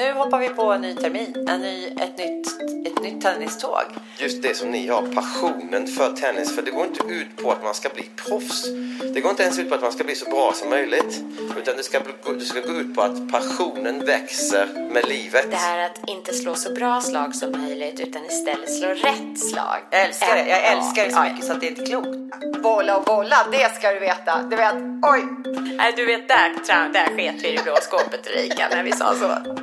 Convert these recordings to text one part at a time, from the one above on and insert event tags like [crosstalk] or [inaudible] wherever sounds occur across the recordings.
Nu hoppar vi på en ny termin, en ny, ett, nytt, ett nytt tenniståg. Just det som ni har, passionen för tennis. För det går inte ut på att man ska bli proffs. Det går inte ens ut på att man ska bli så bra som möjligt. Utan det ska, det ska gå ut på att passionen växer med livet. Det här att inte slå så bra slag som möjligt utan istället slå rätt slag. Jag älskar det, jag Ja, älskar det så mycket så att det är inte klokt. Bolla och bolla, det ska du veta. Du vet, oj! Nej, du vet, där, där sket vi i det blå skåpet Ulrika när vi sa så.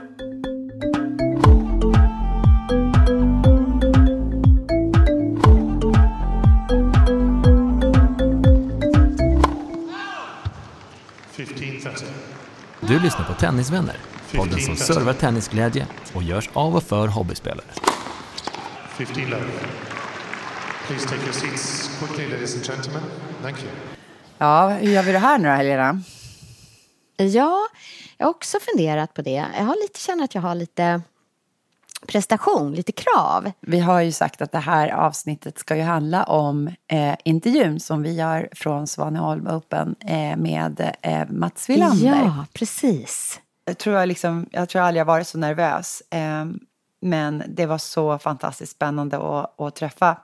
Du lyssnar på Tennisvänner, podden som servar tennisglädje och görs av och för hobbyspelare. 15 love. Please take your seats quickly, ladies and gentlemen. Thank you. Ja, hur gör vi det här nu då, Helena? Ja, jag har också funderat på det. Jag har lite, känner att jag har lite prestation, lite krav. Vi har ju sagt att det här avsnittet ska ju handla om eh, intervjun som vi gör från Svaneholm Open eh, med eh, Mats Wilander. Ja, precis. Jag tror jag, liksom, jag tror aldrig jag varit så nervös. Eh, men det var så fantastiskt spännande att, att träffa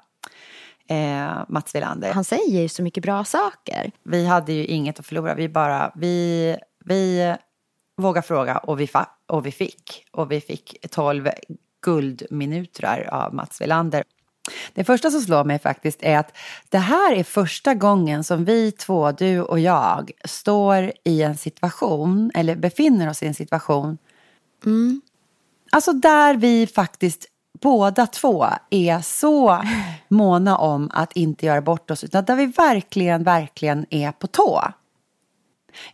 eh, Mats Wilander. Han säger ju så mycket bra saker. Vi hade ju inget att förlora. Vi bara, vi, vi vågade fråga och vi, fa- och vi fick. Och vi fick 12 guldminuter av Mats Wilander. Det första som slår mig faktiskt är att det här är första gången som vi två, du och jag, står i en situation, eller befinner oss i en situation, alltså där vi faktiskt båda två är så [laughs] måna om att inte göra bort oss, utan där vi verkligen, verkligen är på tå.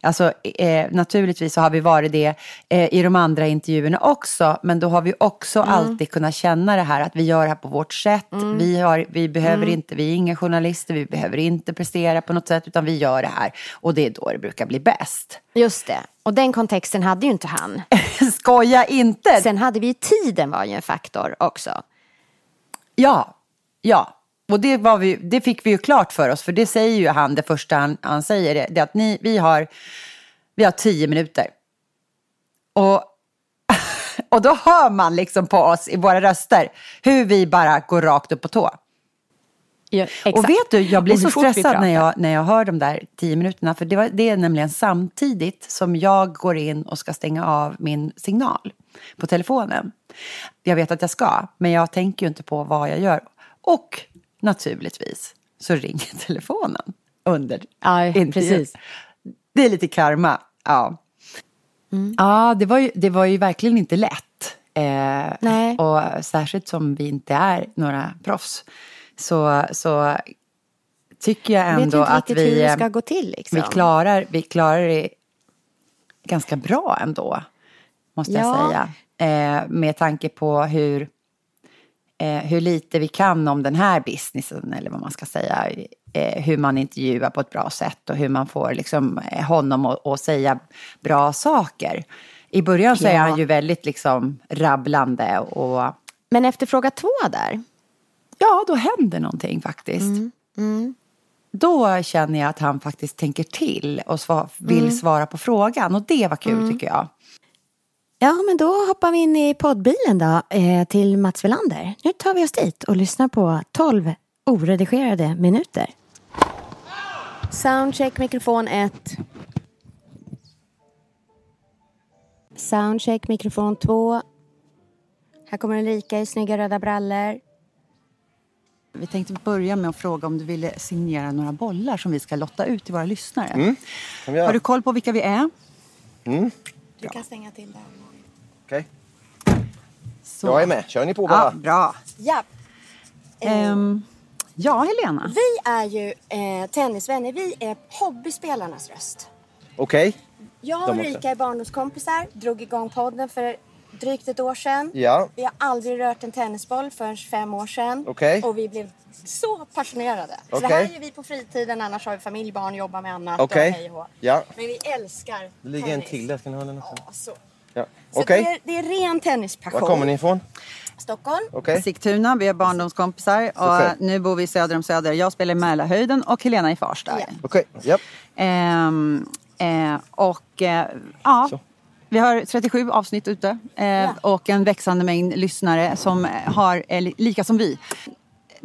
Alltså eh, naturligtvis så har vi varit det eh, i de andra intervjuerna också. Men då har vi också alltid kunnat känna det här att vi gör det här på vårt sätt. Vi, har, vi behöver inte, vi är inga journalister, vi behöver inte prestera på något sätt. Utan vi gör det här. Och det är då det brukar bli bäst. Just det. Och den kontexten hade ju inte han. [laughs] Skoja inte! Sen hade vi tiden var ju en faktor också. Ja, ja. Och det, var vi, det fick vi ju klart för oss, för det säger ju han, det första han, han säger, det, det är att ni, vi, har, vi har tio minuter. Och, [laughs] och då hör man liksom på oss i våra röster hur vi bara går rakt upp på tå. Ja, Och vet du, jag blir så stressad när jag, när jag hör de där tio minuterna. För det, var, det är nämligen samtidigt som jag går in och ska stänga av min signal på telefonen. Jag vet att jag ska, men jag tänker ju inte på vad jag gör. Och naturligtvis så ringer [laughs] telefonen under intervjun. precis. Det är lite karma, ja. Ja, det var, ju, det var ju verkligen inte lätt. Eh, Nej. Och särskilt som vi inte är några proffs. Så, så tycker jag Jag ändå inte att hur vi, det eh, ska gå till. Liksom. vi, klarar, vi klarar det ganska bra ändå. Måste jag Ja. säga. Eh, med tanke på hur, eh, hur lite vi kan om den här businessen. Eller vad man ska säga. Eh, hur man intervjuar på ett bra sätt. Och hur man får liksom, eh, honom att, säga bra saker. I början så är Ja. han ju väldigt liksom rabblande. Och Men efter fråga två där. ja, då händer någonting faktiskt. Då känner jag att han faktiskt tänker till och sva- vill svara på frågan. Och det var kul tycker jag. Ja, men då hoppar vi in i poddbilen då eh, till Mats Welander. Nu tar vi oss dit och lyssnar på 12 oredigerade minuter. Soundcheck mikrofon 1. Soundcheck mikrofon 2. Här kommer Ulrika i snygga röda brallor. Vi tänkte börja med att fråga om du ville signera några bollar som vi ska lotta ut till våra lyssnare. göra. Har du koll på vilka vi är? Du kan stänga till där. Okej. Så. Jag är med. Kör ni på Ja, bara. bra. Ja, Ehm, ja, Helena. vi är ju eh, tennisvänner. Vi är hobbyspelarnas röst. Okej. Jag De och också. Rika är barndomskompisar, drog igång podden för drygt ett år sedan. Ja. Vi har aldrig rört en tennisboll förrän fem år sedan. Okej. Och vi blev så passionerade. Så Okej. det här gör vi på fritiden, annars har vi familj, barn, jobbar med annat Okej. och hej och. Ja. Men vi älskar Det ligger en tennis. till där, ska ni ha den också? Ja, så. Ja. Så det, är, det är ren tennispassion. var kommer ni ifrån? Stockholm. Okej. Sigtuna, vi är barndomskompisar och Okej. nu bor vi söder om Söder. Jag spelar i Mälarhöjden och Helena i Farsta. Ja. Okej, ja. Ehm, eh, och eh, ja, Så. Vi har 37 avsnitt ute eh, och en växande mängd lyssnare som har, är li- lika som vi,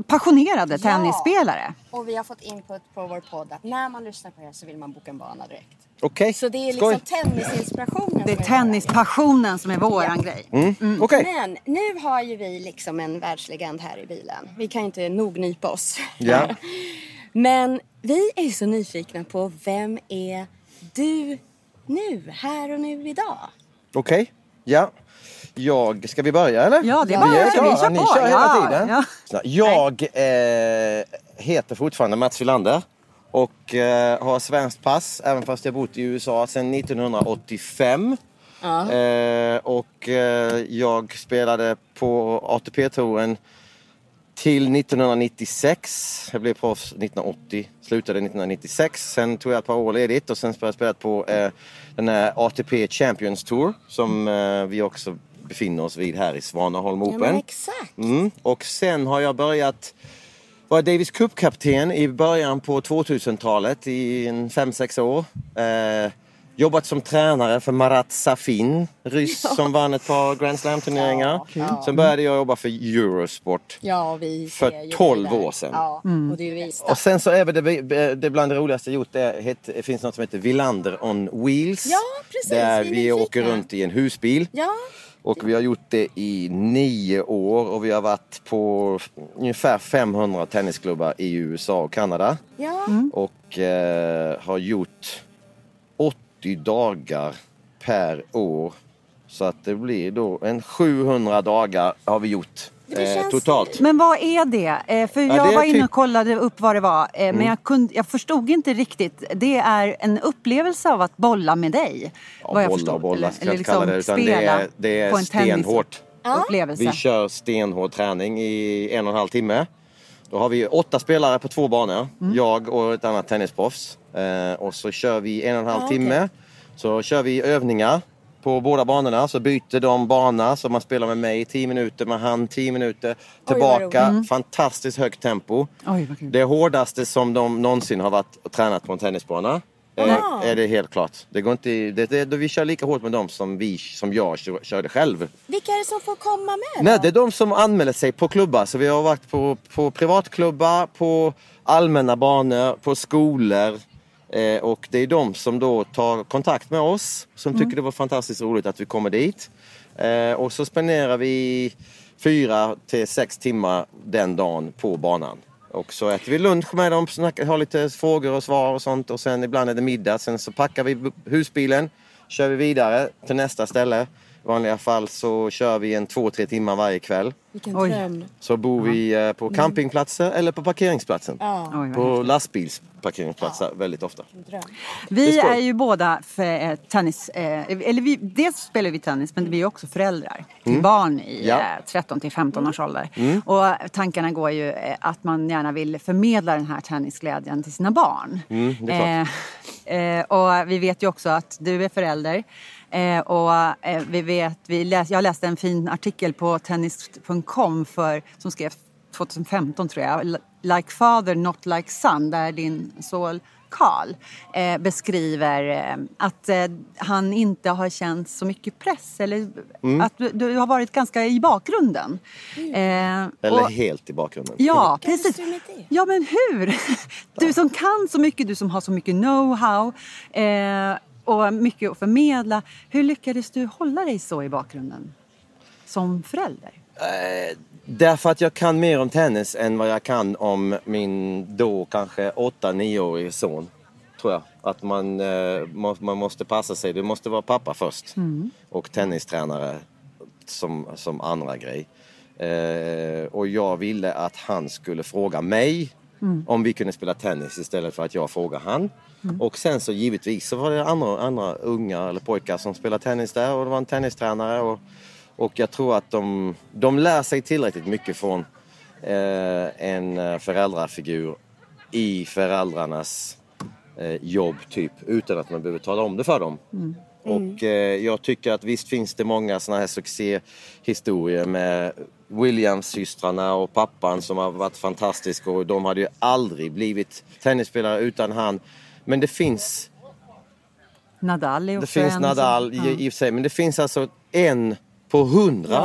passionerade Ja. tennisspelare. Och vi har fått input på vår podd att när man lyssnar på det här så vill man boka en bana direkt. Okej, Så det är skoj. liksom tennisinspirationen. Det är vår tennispassionen som är våran grej. Mm. Okej, Men nu har ju vi liksom en världslegend här i bilen. Vi kan ju inte nog nypa oss. Ja. [laughs] Men vi är så nyfikna på vem är du nu, här och nu idag? okej. Ja. Jag, ska vi börja eller? Ja, det är vi bara- är vi kör Ni på. kör hela Ja, tiden. ja. Jag eh, heter fortfarande Mats Wilander och eh, har svenskt pass även fast jag bott i USA sedan 1985. Eh, och eh, jag spelade på ATP-touren till 1996. Jag blev proffs 1980, slutade 1996. Sen tog jag ett par år ledigt och sen har jag spelat på eh, den här ATP Champions Tour som eh, vi också befinner oss vid här i Svanaholm Ja, Open. men exakt. Mm. Och sen har jag börjat vara Davis Cup-kapten i början på 2000-talet i en 5-6 år. Eh, jobbat som tränare för Marat Safin, ryss som vann ett par Grand Slam-turneringar. Sen började jag jobba för Eurosport. Ja, vi För ser ju 12 dig där. år sedan. Ja, och du är Och sen så är det, det bland det roligaste jag gjort, det, het- det finns något som heter Villander on Wheels. Ja, precis. Där Vi vi åker runt i en husbil. Ja, Och vi har gjort det i nio år och vi har varit på ungefär 500 tennisklubbar i USA och Kanada. ja. Och eh, har gjort 80 dagar per år. Så att det blir då en 700 dagar har vi gjort eh, känns- totalt. Men vad är det? Eh, för Ja, jag det var inne typ- Mm. och kollade upp vad det var. Eh, Men jag, kunde, jag förstod inte riktigt. Det är en upplevelse av att bolla med dig. vad jag bolla förstod. och bolla ska jag inte liksom kalla det utan det är, det är på en stenhårt. tennisupplevelse. Vi kör stenhård träning i en och en halv timme. Då har vi åtta spelare på två banor. Mm. Jag och ett annat tennisproffs. Eh, och så kör vi en och en halv Ah, timme. Så kör vi övningar på båda banorna. Så byter de bana. Så man spelar med mig 10 minuter, med han 10 minuter. Tillbaka. Mm. Fantastiskt högt tempo. Oj. Det hårdaste som de någonsin har varit och tränat på en tennisbana. Eh, är det helt klart. Det går inte, det, det, vi kör lika hårt med dem som, vi, som jag kör- körde själv. Vilka är det som får komma med Nej, då? det är de som anmäler sig på klubbar. Så vi har varit på, på privatklubbar, på allmänna banor, på skolor. Eh, och det är de som då tar kontakt med oss. Som tycker det var fantastiskt roligt att vi kommer dit. Eh, och så spenderar vi fyra till sex timmar den dagen på banan. Och så äter vi lunch med dem, snackar, har lite frågor och svar och sånt. Och sen ibland är det middag. Sen så packar vi husbilen, kör vi vidare till nästa ställe. I vanliga fall så kör vi en två, tre timmar varje kväll. Vilken Oj. dröm. Så bor vi eh, på campingplatser eller på parkeringsplatsen. Ja, På lastbilsparkeringsplatser väldigt ofta. Vi är ju båda för, eh, tennis, eh, eller vi, dels spelar vi tennis men vi är också föräldrar till barn i Mm. Ja. Mm. eh, 13 till 15 års ålder. Och tankarna går ju att man gärna vill förmedla den här tennisglädjen till sina barn. Mm, det är och vi vet ju också att du är förälder. Eh, och eh, vi vet, vi läs, jag läste en fin artikel på tennis.com för, som skrevs 2015 tror jag. Like father not like son, där din son Karl eh, beskriver eh, att eh, han inte har känt så mycket press eller att du, du har varit ganska i bakgrunden. Eh, Eller och- helt i bakgrunden. Ja, Lyckades precis. Ja, men hur? [laughs] Du som kan så mycket, du som har så mycket know-how eh, och mycket att förmedla. Hur lyckades du hålla dig så i bakgrunden som förälder? Eh, därför att jag kan mer om tennis än vad jag kan om min då kanske 8-9-årige son. Tror jag. Att man, eh, må, man måste passa sig. Du måste vara pappa först. Och tennistränare som, som andra grej. Eh, och jag ville att han skulle fråga mig om vi kunde spela tennis istället för att jag frågar han. Och sen så givetvis så var det andra, andra unga eller pojkar som spelade tennis där och det var en tennistränare. Och, och jag tror att de, de lär sig tillräckligt mycket från eh, en eh, föräldrafigur i föräldrarnas eh, jobb typ utan att man behöver tala om det för dem. Och eh, jag tycker att visst finns det många sådana här succéhistorier med Williams-systrarna och pappan som har varit fantastiska och de hade ju aldrig blivit tennisspelare utan han. Men det finns, Nadal är det också finns en Nadal som- i, i för sig men det finns alltså en på hundra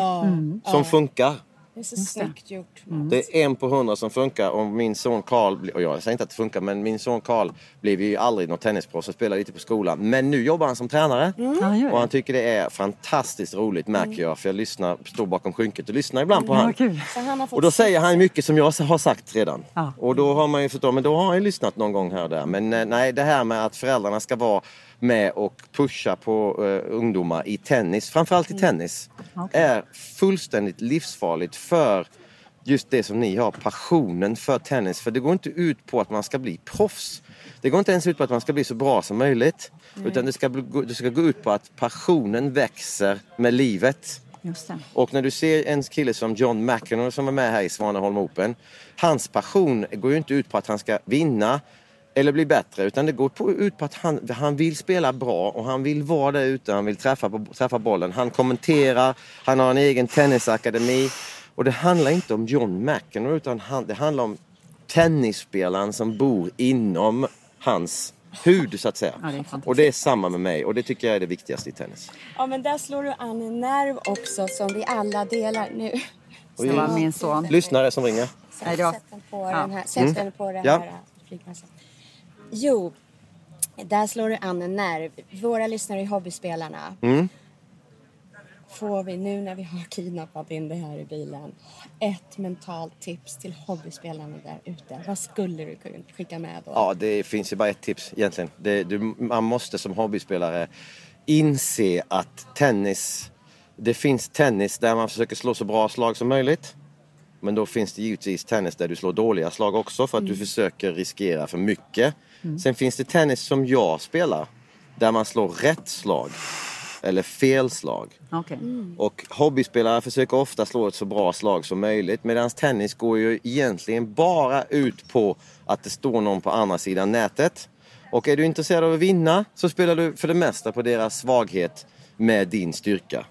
som funkar. Det är så snyggt gjort. Det är en på hundra som funkar och min son Karl, och jag säger inte att det funkar, men min son Karl blev ju aldrig något tennisproffs och spelade lite på skolan. Men nu jobbar han som tränare gör och han tycker det är fantastiskt roligt märker jag för jag lyssnar, står bakom skynket och lyssnar ibland på Ja, han. kul. Och då säger han mycket som jag har sagt redan. Ja. Och då har man ju förstått, men då har han ju lyssnat någon gång här och där. Men eh, nej, det här med att föräldrarna ska vara med och pusha på eh, ungdomar i tennis, framförallt i tennis, är fullständigt livsfarligt för just det som ni har, passionen för tennis. För det går inte ut på att man ska bli proffs. Det går inte ens ut på att man ska bli så bra som möjligt. Utan det ska, det ska gå ut på att passionen växer med livet. Och när du ser en kille som John McEnroe som var med här i Svaneholm Open. Hans passion går ju inte ut på att han ska vinna eller bli bättre utan det går på, ut på att han, han vill spela bra och han vill vara där ute, han vill träffa, på- träffa bollen. Han kommenterar, han har en egen tennisakademi. Och det handlar inte om John McEnroe utan han, det handlar om tennisspelaren som bor inom hans hud så att säga. Ja, det och det är samma med mig och det tycker jag är det viktigaste i tennis. Ja men där slår du an en nerv också som vi alla delar nu. Det var min son. Lyssnare som ringer. Det Sätt den på Ja. den här, sätt den på den Ja. här flygplatsen. Jo, där slår du an en nerv. Våra lyssnare är hobbyspelarna. Mm. Får vi nu när vi har kidnappat in det här i bilen ett mentalt tips till hobbyspelarna där ute? Vad skulle du kunna skicka med då? Ja, det finns ju bara ett tips egentligen. Det, du, man måste som hobbyspelare inse att tennis, det finns tennis där man försöker slå så bra slag som möjligt. Men då finns det givetvis tennis där du slår dåliga slag också för att du försöker riskera för mycket. Sen finns det tennis som jag spelar där man slår rätt slag eller fel slag. Okej. Och hobbyspelare försöker ofta slå ett så bra slag som möjligt medan tennis går ju egentligen bara ut på att det står någon på andra sidan nätet. Och är du intresserad av att vinna så spelar du för det mesta på deras svaghet med din styrka.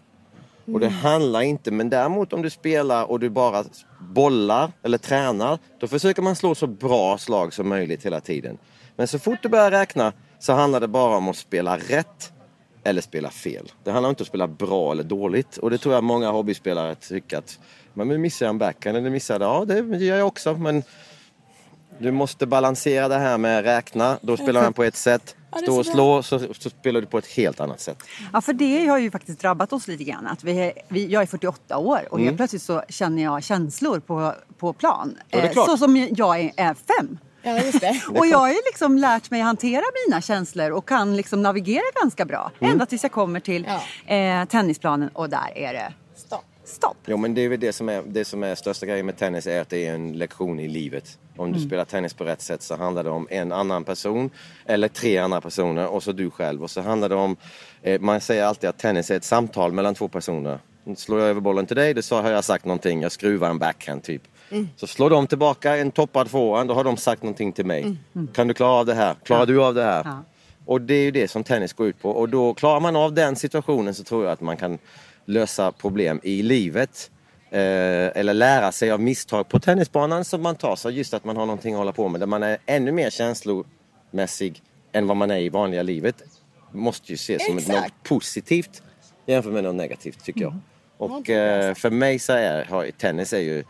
Och det handlar inte, men däremot om du spelar och du bara bollar eller tränar, då försöker man slå så bra slag som möjligt hela tiden. Men så fort du börjar räkna så handlar det bara om att spela rätt eller spela fel. Det handlar inte om att spela bra eller dåligt. Och det tror jag många hobbyspelare tycker att men missar jag en backhand eller missar det. Ja, det gör jag också. Men du måste balansera det här med räkna. Då spelar man på ett sätt. [laughs] Stå och slå så, så spelar du på ett helt annat sätt. Ja, för det har ju faktiskt drabbat oss lite grann. Att vi, är- vi, jag är 48 år och helt plötsligt så känner jag känslor på, på plan. Mm. Ja, Eh, så som jag är, är fem. Ja, just det. [laughs] Och jag har ju liksom lärt mig hantera mina känslor och kan liksom navigera ganska bra. Mm. Ända tills jag kommer till eh, tennisplanen och där är det Stopp. stopp. Jo men det är väl det som är, det som är största grejen med tennis är att det är en lektion i livet. Om du spelar tennis på rätt sätt så handlar det om en annan person eller tre andra personer och så du själv. Och så handlar det om, eh, man säger alltid att tennis är ett samtal mellan två personer. Slår jag över bollen till dig, då så har jag sagt någonting, jag skruvar en backhand typ. Så slår de tillbaka en toppad forehand, då har de sagt någonting till mig. Kan du klara av det här? Klarar du av det här? Ja. Och det är ju det som tennis går ut på. Och då klarar man av den situationen så tror jag att man kan lösa problem i livet. Eh, eller lära sig av misstag på tennisbanan som man tar. Så just att man har någonting att hålla på med. Där man är ännu mer känslomässig än vad man är i vanliga livet. Måste ju ses som Exakt. något positivt jämfört med något negativt tycker jag. Mm. Och eh, för mig så är tennis är ju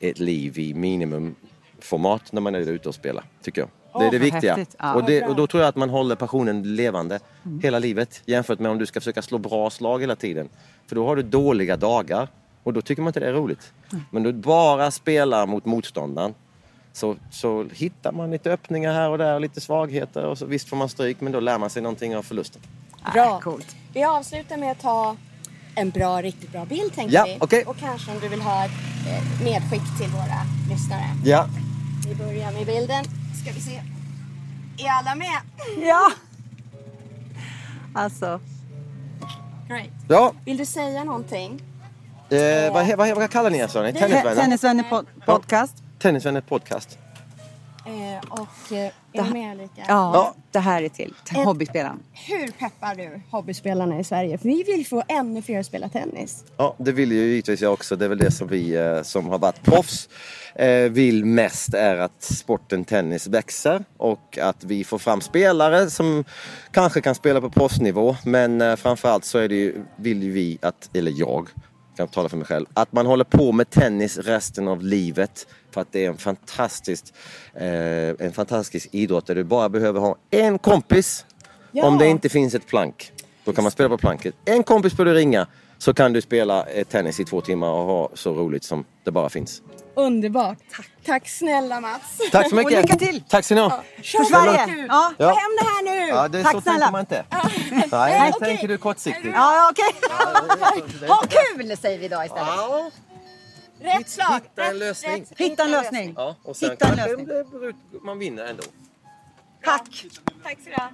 ett liv i minimumformat när man är ute och spelar. Tycker jag. Det är det viktiga. Ja. Och, det, och då tror jag att man håller passionen levande hela livet. Jämfört med om du ska försöka slå bra slag hela tiden. För då har du dåliga dagar. Och då tycker man inte det är roligt. Men du bara spelar mot motståndaren. Så, så hittar man lite öppningar här och där och lite svagheter. Och så, visst får man stryk men då lär man sig någonting av förlusten. Bra. coolt. Vi avslutar med att ta en bra, riktigt bra bild tänkte Ja, vi. okej. Och kanske om du vill ha ett eh, medskick till våra lyssnare. Ja, Vi börjar med bilden. Ska vi se. Är alla med? [laughs] Ja. Alltså. Great. Ja, Vill du säga någonting? eh, vad, vad, vad kallar ni er? sa ni? Tennisvänner? Tennisvänner pod- podcast. Tennisvänner podcast. Eh, och eh, är du med Ulrika? Ja, det här är till hobbyspelaren. Hur peppar du hobbyspelarna i Sverige? För vi vill få ännu fler att spela tennis. Ja, det vill ju givetvis jag också. Det är väl det som vi eh, som har varit proffs eh, vill mest är att sporten tennis växer och att vi får fram spelare som kanske kan spela på proffsnivå. Men eh, framförallt så är det ju, vill ju vi att, eller jag, kan tala för mig själv, att man håller på med tennis resten av livet. För att det är en fantastisk, eh, en fantastisk idrott där du bara behöver ha en kompis Ja. om det inte finns ett plank. Då kan man spela på planket. En kompis får du ringa så kan du spela eh, tennis i två timmar och ha så roligt som det bara finns. Underbart. Tack. Tack snälla Mats. Tack så mycket! Och lycka till! Tack så ni ha! Kör Sverige. Kul. Ja. Få hem det här nu! Ja, det, Tack så snälla. tänker man inte. Nej, nu okej. tänker du kortsiktigt. Ja, okej. Ha kul säger vi idag istället. Ja, Rätt slag! hitta en lösning. rätt- Hitta en lösning. Ja, och sen Hitta en lösning. det man vinner ändå. Tack. Tack så du ha.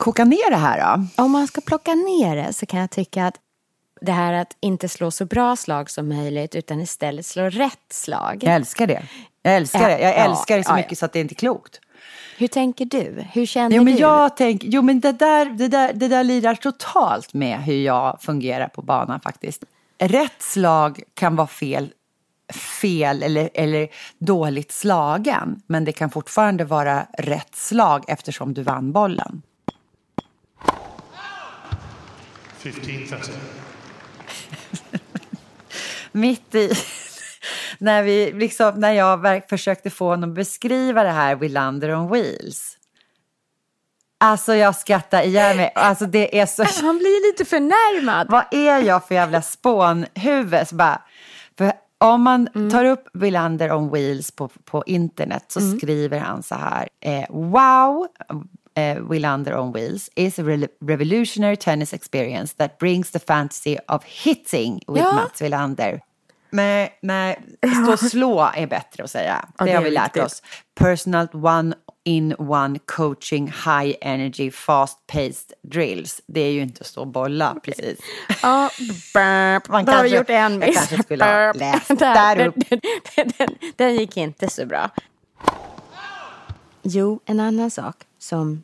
Koka ner det här då. Om man ska plocka ner det så kan jag tycka att det här att inte slå så bra slag som möjligt utan istället slå rätt slag. Jag älskar det. Jag älskar det. Jag ja, älskar det så mycket så att det inte är klokt. Hur tänker du? Hur känner Jo men du? jag tänker, jo men det där, det där, det där lirar totalt med hur jag fungerar på banan faktiskt. Rätt slag kan vara fel, fel eller, eller dåligt slagen. Men det kan fortfarande vara rätt slag eftersom du vann bollen. 15-30. [laughs] Mitt i, [laughs] när, vi, liksom, när jag försökte få honom att beskriva det här Wilander on wheels. Alltså jag skrattar ihjäl mig. Alltså det är så... [laughs] Han blir lite förnärmad. Vad är jag för jävla spånhuvud? Så bara, för om man Mm. tar upp Wilander on wheels på, på internet så Mm. skriver han så här. Eh, wow, eh, Wilander on wheels is a re- revolutionary tennis experience that brings the fantasy of hitting with Ja. Mats Wilander. Nej, nej, stå och slå är bättre att säga. Ja, det det har vi lärt oss. Personal one in one coaching high energy fast paced drills. Det är ju inte att stå och bolla precis. Ja, burp. Man Då har kanske- gjort en jag miss. kanske skulle ha läst [laughs] Där, där upp. Den, den, den, den gick inte så bra. Jo, en annan sak som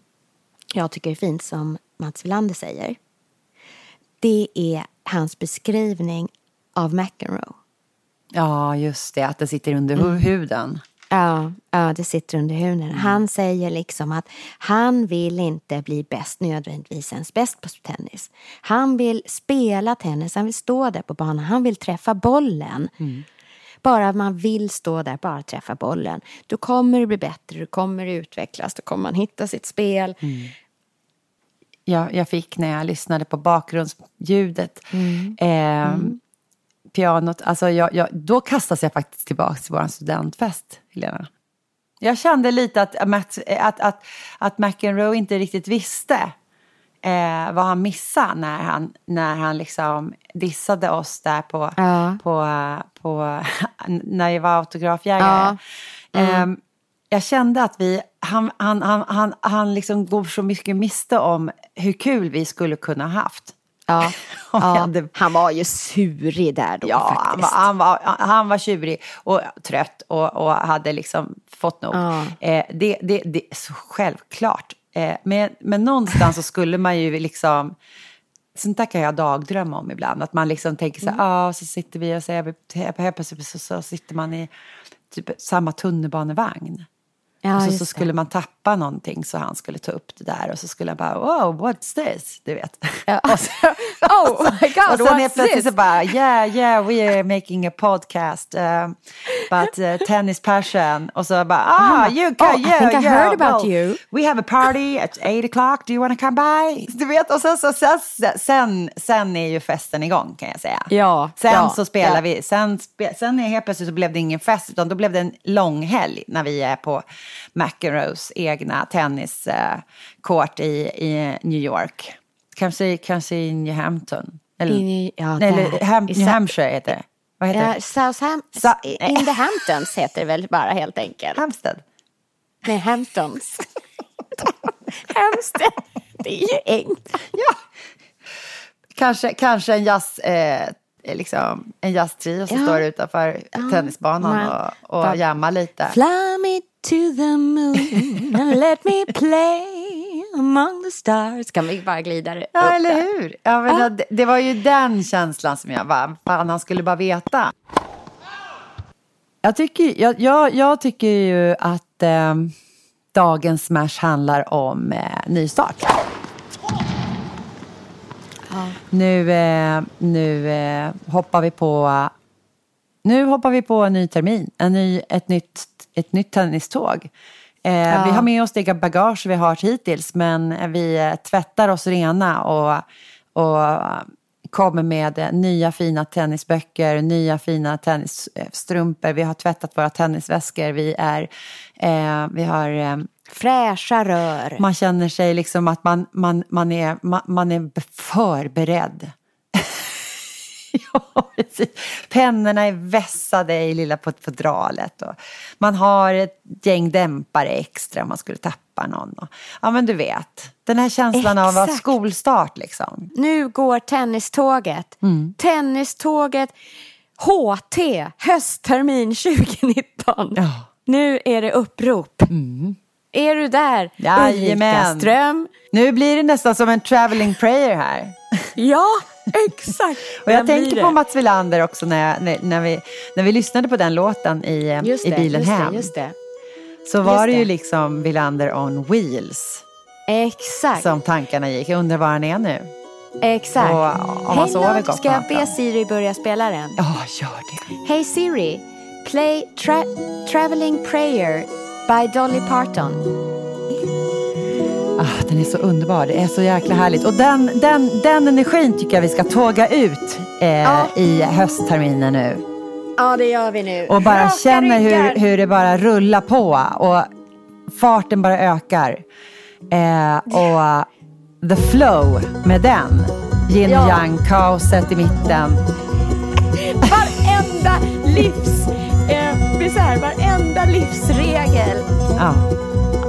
jag tycker är fint som Mats Wilander säger. Det är hans beskrivning av McEnroe. Ja, just det, att det sitter under hu- huden. Ja, ja, det sitter under huden. Han säger liksom att han vill inte bli bäst nödvändigtvis ens bäst på tennis. Han vill spela tennis, han vill stå där på banan, han vill träffa bollen. Bara man vill stå där, bara träffa bollen. Då kommer det bli bättre, du kommer utvecklas, då kommer man hitta sitt spel. Jag, jag fick när jag lyssnade på bakgrundsljudet. Eh, Pianot, alltså jag, jag, då kastas jag faktiskt tillbaka till vår studentfest, Helena. Jag kände lite att, Matt, att, att, att McEnroe inte riktigt visste eh, vad han missade när han, när han liksom dissade oss där på, Ja. på, på [laughs] när jag var autografjägare. Eh, jag kände att vi, han, han, han, han, han liksom går så mycket miste om hur kul vi skulle kunna ha haft. Ja, [laughs] ja. hade- Han var ju surig där då Ja, han var, faktiskt. han, var, han var tjurig och trött och, och hade liksom fått nog. Ja. Eh, det, det, det är så självklart. Eh, men, men någonstans så skulle man ju liksom... Sånt där kan jag dagdrömma om ibland. Att man liksom tänker så här, ja, så sitter vi och så är vi, helt plötsligt så, så sitter man i typ samma tunnelbanevagn. Ja, och så, så skulle man tappa någonting så han skulle ta upp det där och så skulle jag bara, wow, what's this? Du vet. Ja. [laughs] och, så, [laughs] Oh my god, och sen what's helt plötsligt this? så bara, yeah, yeah, we are making a podcast uh, about uh, tennis passion. Och så bara, ah, you can, oh, I yeah, think I yeah, heard about well, you. We have a party at eight o'clock, do you want to come by? Du vet, och sen, så, sen, sen, sen är ju festen igång kan jag säga. Ja, Sen ja, så spelar ja. vi, sen, sen är helt plötsligt så blev det ingen fest utan då blev det en lång helg när vi är på McEnroes egna tenniskort i, i New York. Kanske, kanske i New Hampton. Eller, I- ja, nej, eller Ham, I New Hampshire heter det. Vad heter Ja, det? Southam Sa- in the Hamptons heter det väl bara helt enkelt. Hampstead. Nej, Hamptons. [laughs] Hampstead. Det är ju enkelt. Kanske, kanske en jazz... Eh, liksom, en jazztrio som Ja. står utanför tennisbanan Man- och, och jammar lite. Fly me to the moon and let me play among the stars. Kan vi bara glida upp Ja, eller hur? Ja, men det, det var ju den känslan som jag bara, fan han skulle bara veta. Jag tycker, jag, jag, jag tycker ju att eh, dagens Smash handlar om eh, nystart. Nu, eh, nu eh, hoppar vi på nu hoppar vi på en ny termin, en ny, ett, nytt, ett nytt tenniståg. Eh, Vi har med oss det bagage vi har hört hittills men vi eh, tvättar oss rena och, och kommer med eh, nya fina tennisböcker, nya fina tennisstrumpor. Vi har tvättat våra tennisväskor. Vi, är, eh, vi har... Fräscha rör. man känner sig liksom att man, man, man, är, man, man är förberedd. [laughs] ja, precis. Pennorna är vässade i lilla fodralet. Och man har ett gäng dämpare extra om man skulle tappa någon. Och, ja, men du vet. Den här känslan av att Exakt. skolstart liksom. Nu går tenniståget. Mm. Tenniståget HT hösttermin 2019. Ja. Nu är det upprop. Är du där? Jajamän. Ulrika Ström. Nu blir det nästan som en traveling prayer här. [laughs] Ja, exakt. Och jag det? på Mats Wilander också när, jag, när, när, vi, när vi lyssnade på den låten i, eh, Just i bilen just hem. Det, just det. Så var Just det ju liksom Wilander on wheels Exakt. som tankarna gick. Jag undrar var han är nu. Exakt. Och om man sover gott ska jag be. Siri börja spela den? Ja, gör det. Hej Siri, play tra- Traveling Prayer by Dolly Parton. Ah, den är så underbar. Det är så jäkla härligt. Och den, den, den energin tycker jag vi ska tåga ut eh, Ja. i höstterminen nu. Ja, det gör vi nu. Och bara Raka känner hur, hur det bara rullar på. Och farten bara ökar. Eh, och the flow med den. Yin Ja. yang, kaoset i mitten. Varenda [laughs] livs... livsregel. Ja.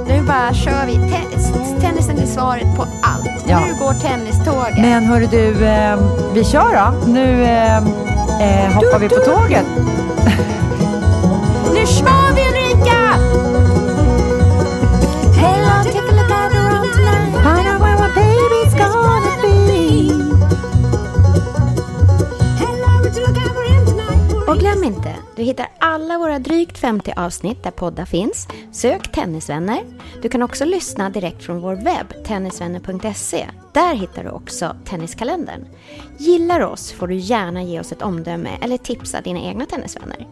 Nu bara kör vi. Te- tennisen är svaret på allt. Ja. Nu går tenniståget. Men hörru du, eh, vi kör då. Nu eh, eh, hoppar vi på tåget. Nu kör vi Och glöm inte, du hittar alla våra drygt 50 avsnitt där poddar finns. Sök Tennisvänner. Du kan också lyssna direkt från vår webb, tennisvänner.se. Där hittar du också Tenniskalendern. Gillar du oss får du gärna ge oss ett omdöme eller tipsa dina egna tennisvänner.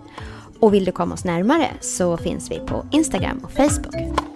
Och vill du komma oss närmare så finns vi på Instagram och Facebook.